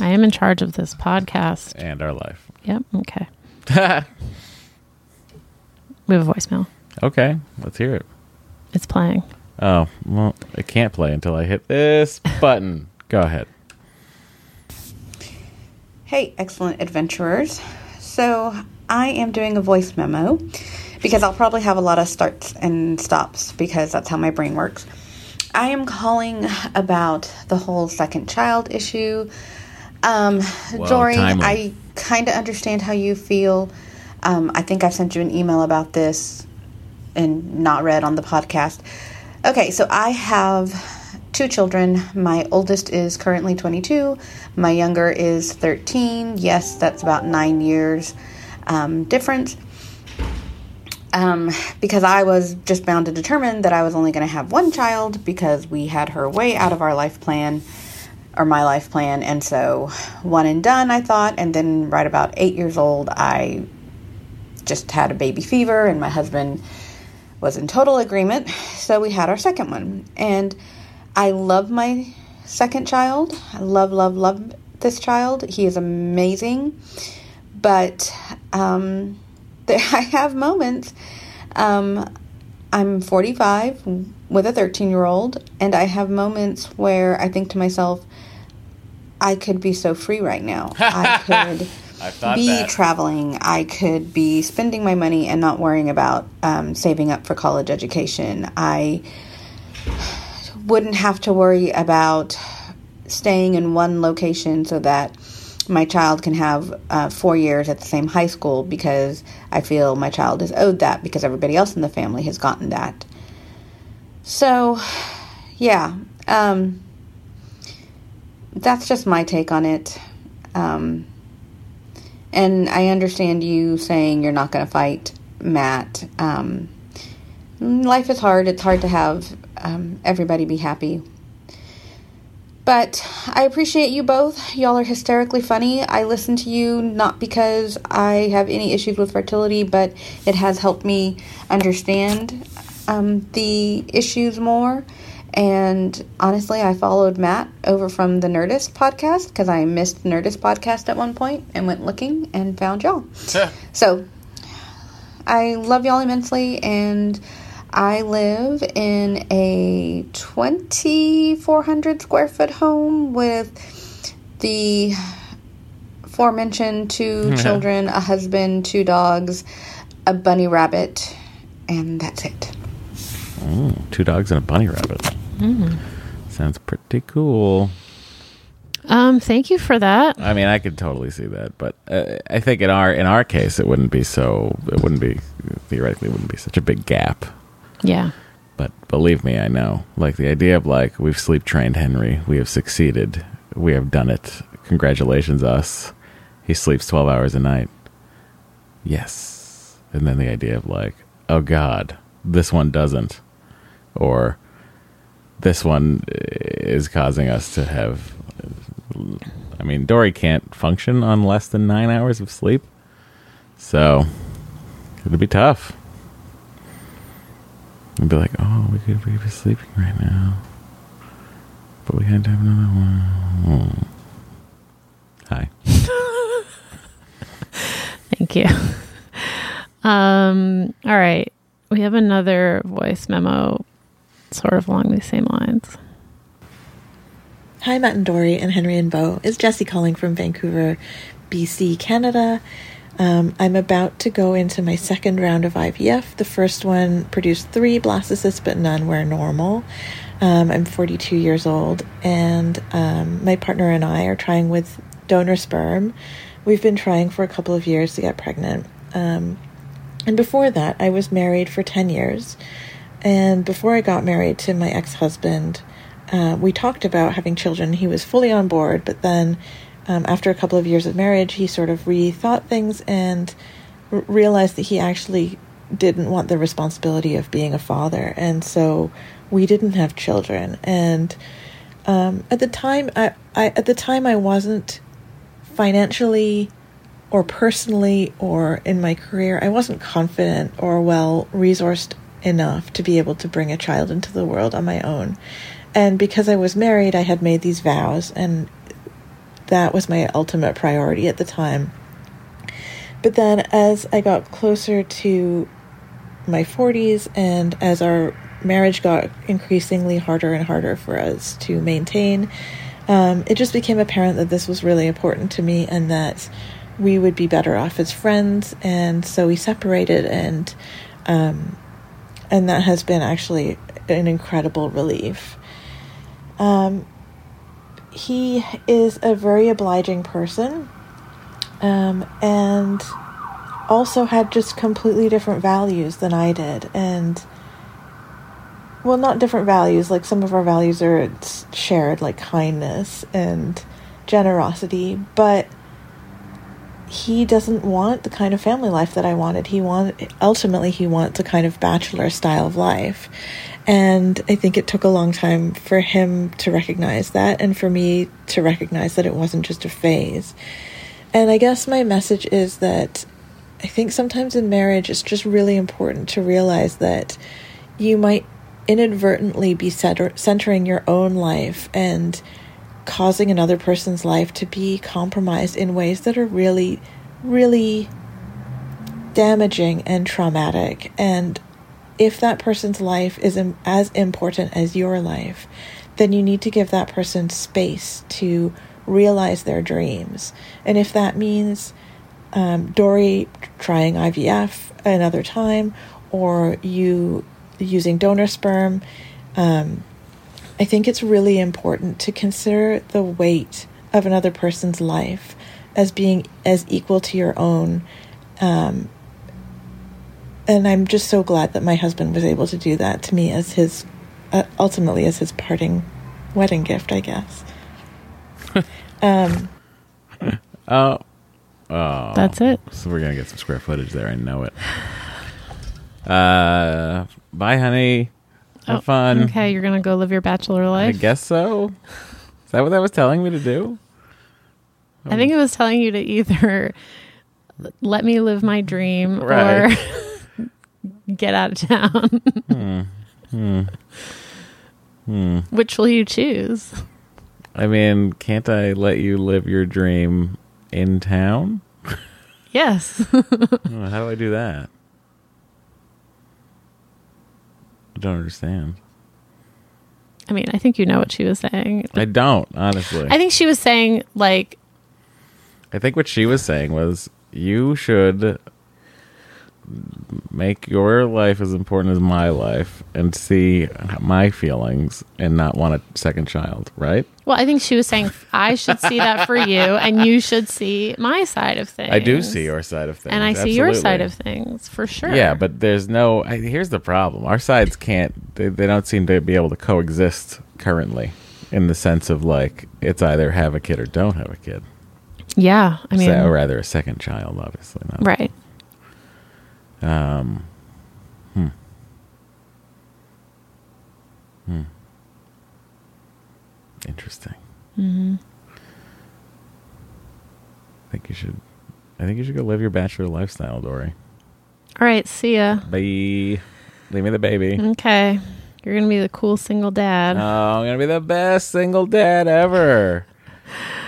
I am in charge of this podcast.
And our life.
Yep. Okay. We have a voicemail.
okay, let's hear it.
It's playing.
Oh, well, it can't play until I hit this button. Go ahead.
Hey, excellent adventurers. So, I am doing a voice memo because I'll probably have a lot of starts and stops because that's how my brain works. I am calling about the whole second child issue. Um, Dory,
timely.
I kind of understand how you feel. Um, I think I've sent you an email about this and not read on the podcast. Okay, so I have two children. My oldest is currently 22. My younger is 13. Yes, that's about nine years um, difference. Um, because I was just bound to determine that I was only going to have one child because we had her way out of our life plan or my life plan. And so one and done, I thought. And then right about eight years old, I just had a baby fever, and my husband was in total agreement. So we had our second one. And I love my second child. I love, love, love this child. He is amazing. But um, there, I have moments. Um, I'm 45 with a 13 year old, and I have moments where I think to myself, I could be so free right now. I could be
that.
traveling. I could be spending my money and not worrying about um, saving up for college education. I wouldn't have to worry about staying in one location so that my child can have uh, four years at the same high school because I feel my child is owed that because everybody else in the family has gotten that. So, yeah, um, that's just my take on it. Um, and I understand you saying you're not going to fight Matt. Um, life is hard. It's hard to have um, everybody be happy. But I appreciate you both. Y'all are hysterically funny. I listen to you not because I have any issues with fertility, but it has helped me understand um, the issues more. And honestly, I followed Matt over from the Nerdist podcast because I missed Nerdist podcast at one point and went looking and found y'all. so I love y'all immensely, and I live in a 2,400 square foot home with the aforementioned two children, a husband, two dogs, a bunny rabbit, and that's it.
Mm, two dogs and a bunny rabbit.
Mm-hmm.
Sounds pretty cool.
Um, thank you for that.
I mean, I could totally see that, but uh, I think in our in our case, it wouldn't be so. It wouldn't be theoretically, it wouldn't be such a big gap.
Yeah.
But believe me, I know. Like the idea of like we've sleep trained Henry, we have succeeded, we have done it. Congratulations, us. He sleeps twelve hours a night. Yes, and then the idea of like, oh God, this one doesn't, or this one is causing us to have. I mean, Dory can't function on less than nine hours of sleep, so it'll be tough. And be like, oh, we could be sleeping right now, but we had to have another one. Hi.
Thank you. Um, all right. We have another voice memo sort of along these same lines.
Hi, Matt and Dory, and Henry and Bo. It's Jesse calling from Vancouver, BC, Canada. Um, I'm about to go into my second round of IVF. The first one produced three blastocysts, but none were normal. Um, I'm 42 years old, and um, my partner and I are trying with donor sperm. We've been trying for a couple of years to get pregnant. Um, and before that, I was married for 10 years. And before I got married to my ex husband, uh, we talked about having children. He was fully on board, but then um, after a couple of years of marriage, he sort of rethought things and r- realized that he actually didn't want the responsibility of being a father. And so we didn't have children. And um, at the time, I, I at the time I wasn't financially or personally or in my career, I wasn't confident or well resourced enough to be able to bring a child into the world on my own. And because I was married, I had made these vows, and that was my ultimate priority at the time. But then, as I got closer to my 40s, and as our marriage got increasingly harder and harder for us to maintain, um, it just became apparent that this was really important to me and that we would be better off as friends. And so we separated, and um, and that has been actually an incredible relief. Um, he is a very obliging person, um, and also had just completely different values than I did, and well, not different values. Like some of our values are shared, like kindness and generosity, but he doesn't want the kind of family life that I wanted. He wanted ultimately he wants a kind of bachelor style of life. And I think it took a long time for him to recognize that and for me to recognize that it wasn't just a phase. And I guess my message is that I think sometimes in marriage it's just really important to realize that you might inadvertently be center- centering your own life and causing another person's life to be compromised in ways that are really, really damaging and traumatic. And if that person's life is as important as your life, then you need to give that person space to realize their dreams. And if that means um, Dory trying IVF another time, or you using donor sperm, um, I think it's really important to consider the weight of another person's life as being as equal to your own. Um, and I'm just so glad that my husband was able to do that to me as his, uh, ultimately as his parting wedding gift, I guess. um,
Oh. Oh.
That's it.
So we're gonna get some square footage there. I know it. Uh, bye, honey. Have
Oh,
fun.
Okay, you're gonna go live your bachelor life.
I guess so. Is that what that was telling me to do?
I think it was telling you to either let me live my dream
Right.
or get out of town. Hmm. Hmm. Hmm. Which will you choose?
I mean, can't I let you live your dream in town?
Yes.
Oh, How do I do that? I don't understand.
I mean, I think you know what she was saying.
I don't, honestly.
I think she was saying like
I think what she was saying was you should make your life as important as my life and see my feelings and not want a second child, right?
well, I think she was saying I should see that for you and you should see my side of things.
I do see your side of things.
and I see your side of things for sure.
Yeah, but there's no. I, here's the problem: our sides can't. They, they don't seem to be able to coexist currently, in the sense of like it's either have a kid or don't have a kid.
yeah, I mean,
so, or rather, a second child, obviously. Not.
right.
Um. Hmm. Hmm. Interesting.
Mm-hmm.
I think you should. I think you should go live your bachelor lifestyle, Dory.
All right, see ya.
Bye. Leave me the baby.
Okay, you're gonna be the cool single dad.
Oh, I'm gonna be the best single dad ever.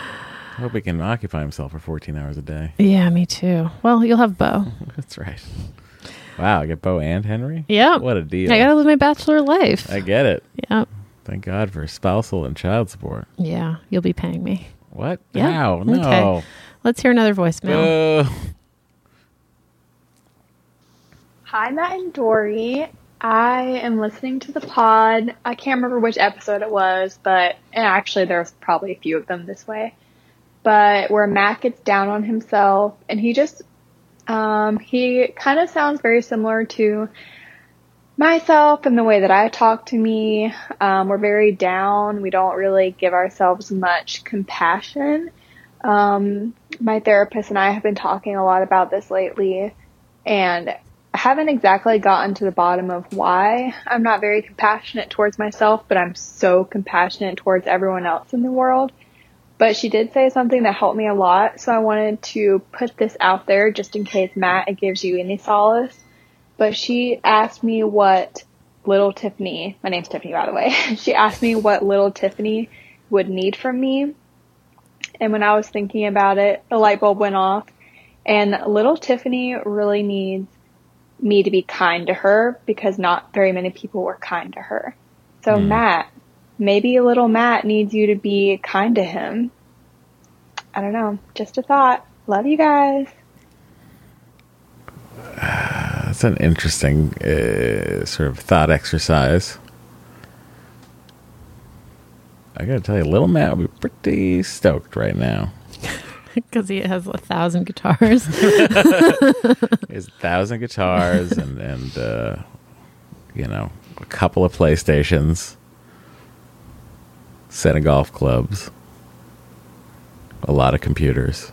I hope he can occupy himself for 14 hours a day.
yeah, me too. Well, you'll have Bo.
That's right. Wow, I get Bo and Henry.
Yep.
What a deal!
I gotta live my bachelor life.
I get it.
Yep.
Thank God for spousal and child support.
Yeah, you'll be paying me.
What?
Yeah.
How? No.
Okay. Let's hear another voicemail.
Boo.
Hi, Matt and Dory. I am listening to the pod. I can't remember which episode it was, but and actually there's probably a few of them this way. But where Matt gets down on himself and he just um he kind of sounds very similar to myself and the way that I talk to me. Um, we're very down. We don't really give ourselves much compassion. Um, my therapist and I have been talking a lot about this lately, and I haven't exactly gotten to the bottom of why I'm not very compassionate towards myself, but I'm so compassionate towards everyone else in the world. But she did say something that helped me a lot, so I wanted to put this out there just in case Matt it gives you any solace. But she asked me what little Tiffany, my name's Tiffany by the way, she asked me what little Tiffany would need from me. And when I was thinking about it, the light bulb went off. And little Tiffany really needs me to be kind to her because not very many people were kind to her. So hmm. Matt, maybe a little Matt needs you to be kind to him. I don't know. Just a thought. Love you guys.
That's an interesting uh, sort of thought exercise. I gotta tell you, Little Matt would be pretty stoked right now.
because he has a thousand guitars.
His thousand guitars and and uh, you know a couple of PlayStations, set of golf clubs, a lot of computers.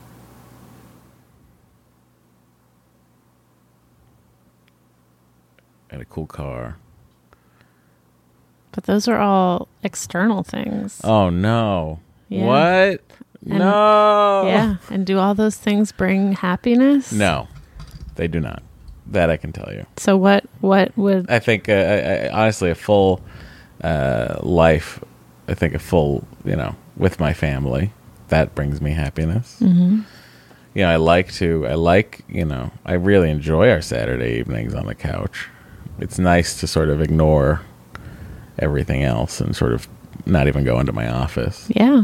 And a cool car.
but those are all external things.
Oh no!
Yeah.
What?
And-
no!
Yeah. And do all those things bring happiness?
No, they do not. That I can tell you.
So what what would
I think, uh, I, I, honestly, a full uh, life. I think a full, you know, with my family, that brings me happiness. Mm-hmm. You know, I like to. I like, you know, I really enjoy our Saturday evenings on the couch. It's nice to sort of ignore everything else and sort of not even go into my office.
yeah.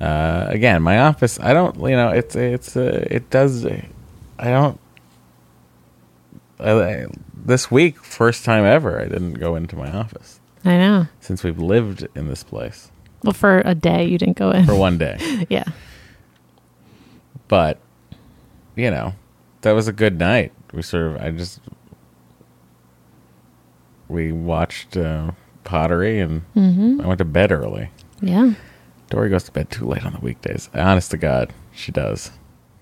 Uh, again, my office. I don't. You know, it's it's uh, it does. I don't. I, I- this week, first time ever, I didn't go into my office
I know.
since we've lived in this place
Well for a day you didn't go in.
for one day.
yeah.
but you know, that was a good night. We sort of. I just we watched uh, pottery and I went to bed early.
Yeah.
Dory goes to bed too late on the weekdays. Honest to God, she does.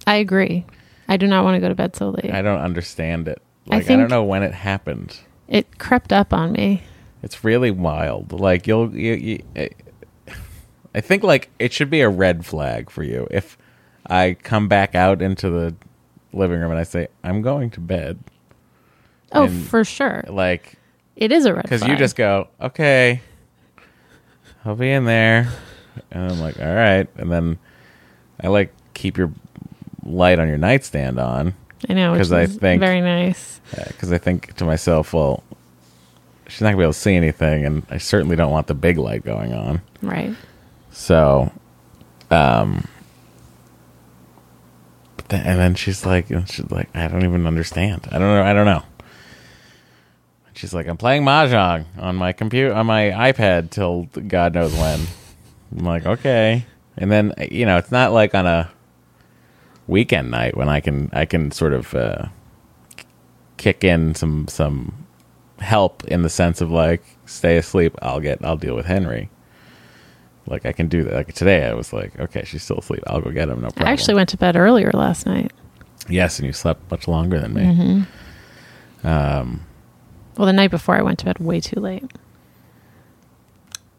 I agree. I do not want to go to bed so late.
I don't understand it.
I
Like I,
think-
don't know when it happened.
it crept up on me.
It's really wild. Like you'll, you, you, I- think like it should be a red flag for you if I come back out into the living room and I say I'm going to bed.
Oh,
And-
for sure.
Like
It is a red
because you just go okay, I'll be in there, and I'm like all right, and then I like keep your light on your nightstand on
I know,
because I think-
very nice.
because I think to myself, well, she's not gonna be able to see anything, and I certainly don't want the big light going on.
Right.
So, um, but then, and then she's like, and she's like, I don't even understand. I don't know. I don't know. She's like, I'm playing mahjong on my computer on my iPad till God knows when. I'm like, okay. And then you know, it's not like on a weekend night when I can I can sort of uh, kick in some some help in the sense of like stay asleep. I'll get I'll deal with Henry. Like I can do that. Like today, I was like, okay, she's still asleep. I'll go get him. No problem.
I actually went to bed earlier last night.
yes, and you slept much longer than me.
Mm-hmm.
Um,
Well, the night before I went to bed way too late.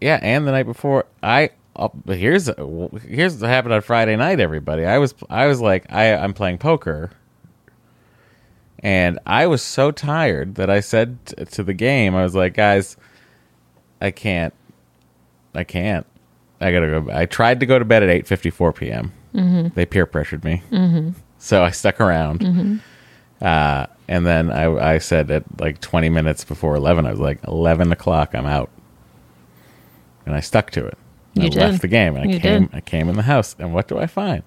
yeah, and the night before, I uh, here's here's what happened on Friday night. Everybody, I was I was like, I I'm playing poker, and I was so tired that I said t- to the game, I was like, guys, I can't, I can't. I gotta go. I tried to go to bed at eight fifty four p.m. Mm-hmm. They peer pressured me, mm-hmm. so I stuck around. Uh, and then I, I said at like 20 minutes before 11, I was like, 11 o'clock, I'm out. And I stuck to it.
You
I
did.
left the game and I
You
came,
did.
I came in the house. And what do I find?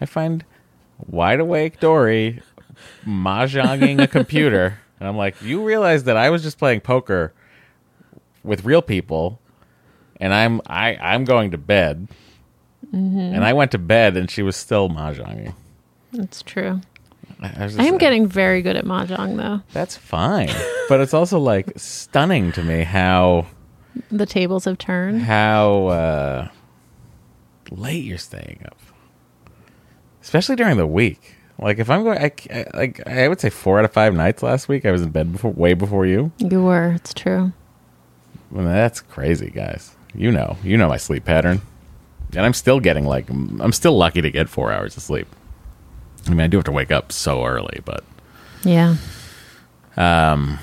I find wide awake Dory mahjonging a computer. And I'm like, you realize that I was just playing poker with real people and I'm, I, I'm going to bed.
Mm-hmm.
And I went to bed and she was still mahjonging.
That's true.
I, I
I am getting very good at mahjong, though.
That's fine, but it's also like stunning to me how
The tables have turned.
how uh, late you're staying up, especially during the week. Like if I'm going, I, I like I would say four out of five nights last week I was in bed before, way before you.
You were. It's true.
Mean, that's crazy, guys. You know, you know my sleep pattern, and I'm still getting like I'm still lucky to get four hours of sleep. I mean, I do have to wake up so early, but
Yeah.
Um,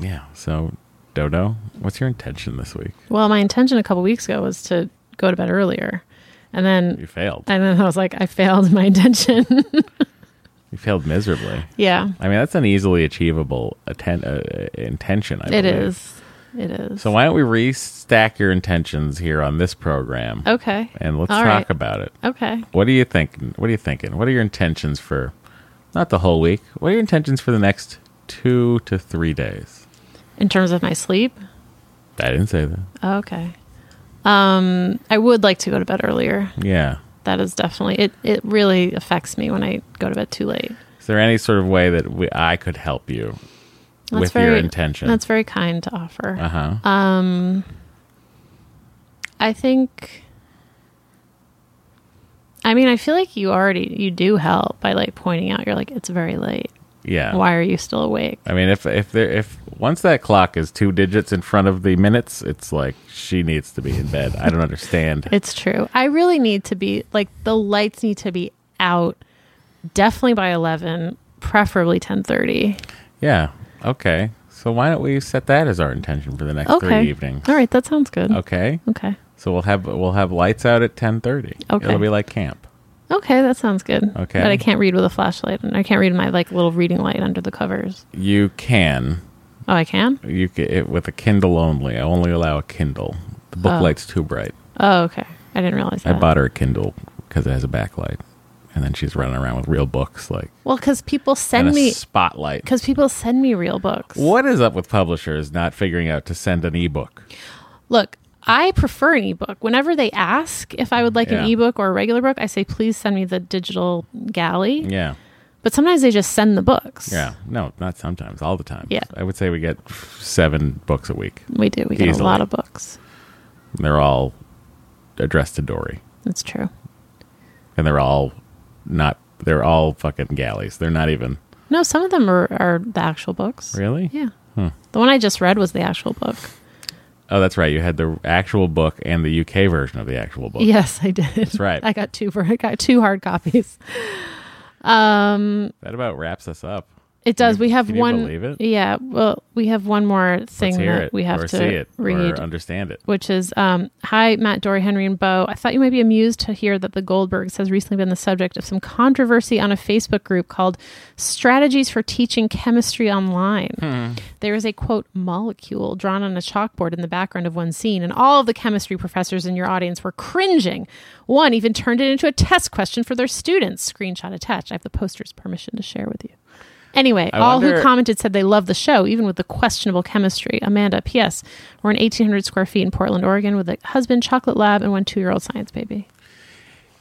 Yeah. So, Dodo, what's your intention this week?
Well, my intention a couple weeks ago was to go to bed earlier, and then
You failed.
and then I was like, I failed my intention.
You failed miserably.
yeah,
I mean, that's an easily achievable atten- uh, intention. I
it
believe.
is. It is.
So why don't we restack your intentions here on this program,
okay.
and let's
All
talk
right.
about it.
Okay.
What are you thinking? What are you thinking? What are your intentions for not the whole week? What are your intentions for the next two to three days?
In terms of my sleep.
I didn't say that.
Okay. Um, I would like to go to bed earlier.
Yeah.
That is definitely it. It really affects me when I go to bed too late.
Is there any sort of way that we, I could help you
That's
with
very,
your intention?
That's very kind to offer.
uh huh.
Um, I think. I mean, I feel like you already you do help by like pointing out. You're like, it's very late.
Yeah.
Why are you still awake?
I mean, if if there if once that clock is two digits in front of the minutes, it's like she needs to be in bed. I don't understand.
It's true. I really need to be like the lights need to be out definitely by 11, preferably 10:30.
yeah. Okay. So why don't we set that as our intention for the next
Okay.
three evenings?
All right, that sounds good.
Okay.
Okay.
So we'll have we'll have lights out at ten thirty.
Okay.
It'll be like camp.
Okay, that sounds good.
Okay.
But I can't read with a flashlight and I can't read my like little reading light under the covers.
You can
Oh, I can?
you can, it, with a Kindle only. I only allow a Kindle. The book
Oh.
light's too bright.
Oh, okay. I didn't realize
I bought her a Kindle because it has a backlight, and then she's running around with real books like
Well, cuz people send me
spotlight.
cuz people send me real books.
What is up with publishers not figuring out to send an ebook?
Look, I prefer an ebook. Whenever they ask if I would like an ebook or a regular book, I say please send me the digital galley.
Yeah.
But sometimes they just send the books.
Yeah. No, not sometimes, all the time.
Yeah.
I would say we get seven books a week.
We do. We get a lot of books.
They're all addressed to Dory.
That's true.
And they're all not they're all fucking galleys. They're not even
No, some of them are, are the actual books.
really?
Yeah. Hmm. The one I just read was the actual book.
Oh, that's right. You had the actual book and the UK version of the actual book.
Yes, I did. That's
right.
I got two for I got two hard copies. Um,
That about wraps us up.
It does.
you-
we have
can you
one.
believe it?
Yeah. Well, we have one more thing that
it.
we have to
it
read.
or understand it.
which is um, Hi, Matt, Dory, Henry, and Bo. I thought you might be amused to hear that the Goldbergs has recently been the subject of some controversy on a Facebook group called Strategies for Teaching Chemistry Online. There is a quote molecule drawn on a chalkboard in the background of one scene, and all of the chemistry professors in your audience were cringing. One even turned it into a test question for their students. Screenshot attached. I have the poster's permission to share with you. Anyway,
I
all
wonder-
who commented said they love the show, even with the questionable chemistry. Amanda, P.S. We're in 1,800 square feet in Portland, Oregon, with a husband, chocolate lab, and one two-year-old science baby.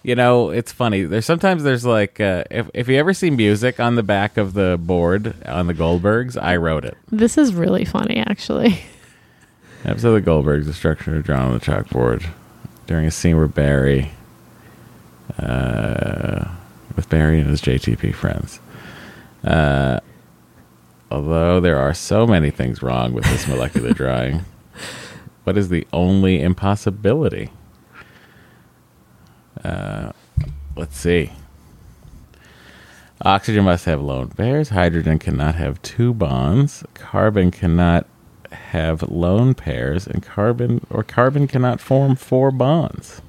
You know, it's funny. There's sometimes there's like uh, if if you ever see music on the back of the board on the Goldbergs, I wrote it.
This is really funny, actually.
Episode of the Goldbergs, the structure drawn on the chalkboard during a scene where Barry, uh, with Barry and his JTP friends. Uh, although there are so many things wrong with this molecular drawing, what is the only impossibility? Uh, let's see. Oxygen must have lone pairs. Hydrogen cannot have two bonds. Carbon cannot have lone pairs, and carbon or carbon cannot form four bonds.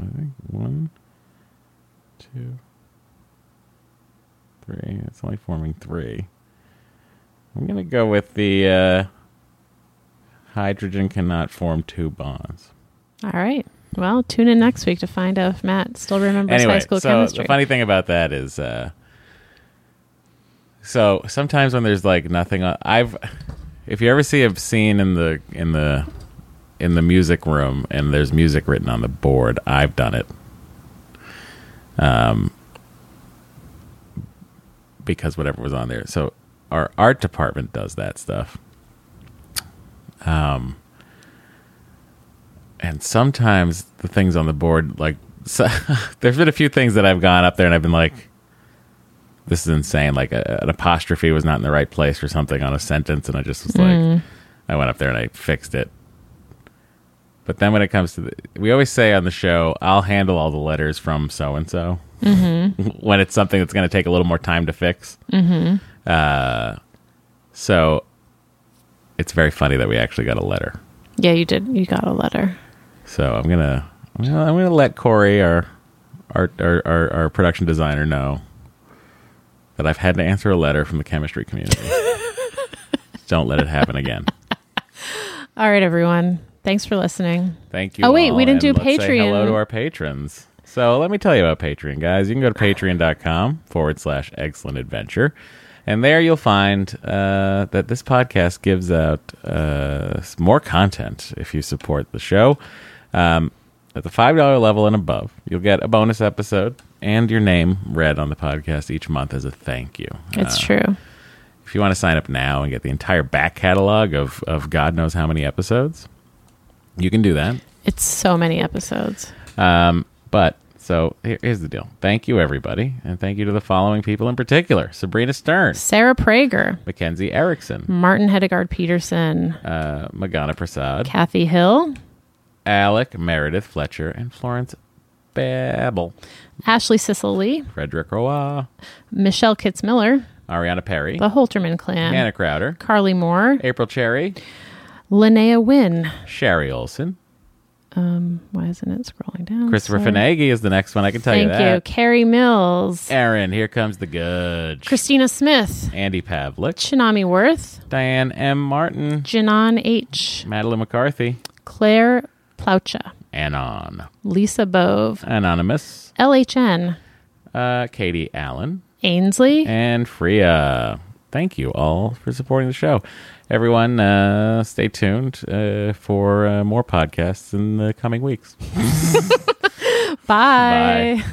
I think one, two, three. It's only forming three. I'm gonna go with the uh, hydrogen cannot form two bonds.
All right. Well, tune in next week to find out if Matt still remembers
anyway,
high school
so
chemistry.
the funny thing about that is, uh, so sometimes when there's like nothing, on, I've, if you ever see a scene in the in the in the music room and there's music written on the board, I've done it. Um, because whatever was on there. So our art department does that stuff. Um, and sometimes the things on the board, like, so, there's been a few things that I've gone up there and I've been like, this is insane. Like, a, an apostrophe was not in the right place or something on a sentence, and I just was like, I went up there and I fixed it. But then when it comes to the, we always say on the show, I'll handle all the letters from so and so. when it's something that's going to take a little more time to fix. Mm-hmm. Uh, so it's very funny that we actually got a letter.
Yeah, you did. You got a letter.
So I'm gonna I'm gonna, I'm gonna let Corey, our, our our our our production designer, know that I've had to answer a letter from the chemistry community. Don't let it happen again.
All right, everyone. Thanks for listening.
Thank you.
Oh, wait,
all,
we didn't
and
do
let's say hello to our patrons. So let me tell you about Patreon, guys. You can go to patreon.com forward slash excellent adventure. And there you'll find uh, that this podcast gives out uh, more content if you support the show. Um, at the $5 level and above, you'll get a bonus episode and your name read on the podcast each month as a thank you.
It's
Uh,
true.
if you want to sign up now and get the entire back catalog of, of God knows how many episodes, you can do that.
It's so many episodes.
Um, but so here, here's the deal. Thank you, everybody, and thank you to the following people in particular: Sabrina Stern,
Sarah Prager,
Mackenzie Erickson,
Martin Hedegaard Peterson,
uh, Magana Prasad,
Kathy Hill,
Alec Meredith Fletcher, and Florence Babel,
Ashley Sicily,
Frederick Roy,
Michelle Kitz Miller,
Ariana Perry,
the Holterman clan,
Hannah Crowder,
Carly Moore,
April Cherry,
Linnea Wynn.
Sherry Olson,
Why isn't it scrolling down?
Christopher
Sorry.
Is the next one. I can tell
Thank
you that. Thank you.
Carrie Mills,
Aaron, here comes the good.
Christina Smith,
Andy Pavlik,
Chinami Worth,
Diane M. Martin,
Janan H,
Madeline McCarthy,
Claire Plaucha,
Anon,
Lisa Bove,
Anonymous,
LHN,
uh, Katie Allen,
Ainsley,
and Freya. Thank you all for supporting the show. Everyone, uh, stay tuned uh, for uh, more podcasts in the coming weeks.
Bye.
Bye.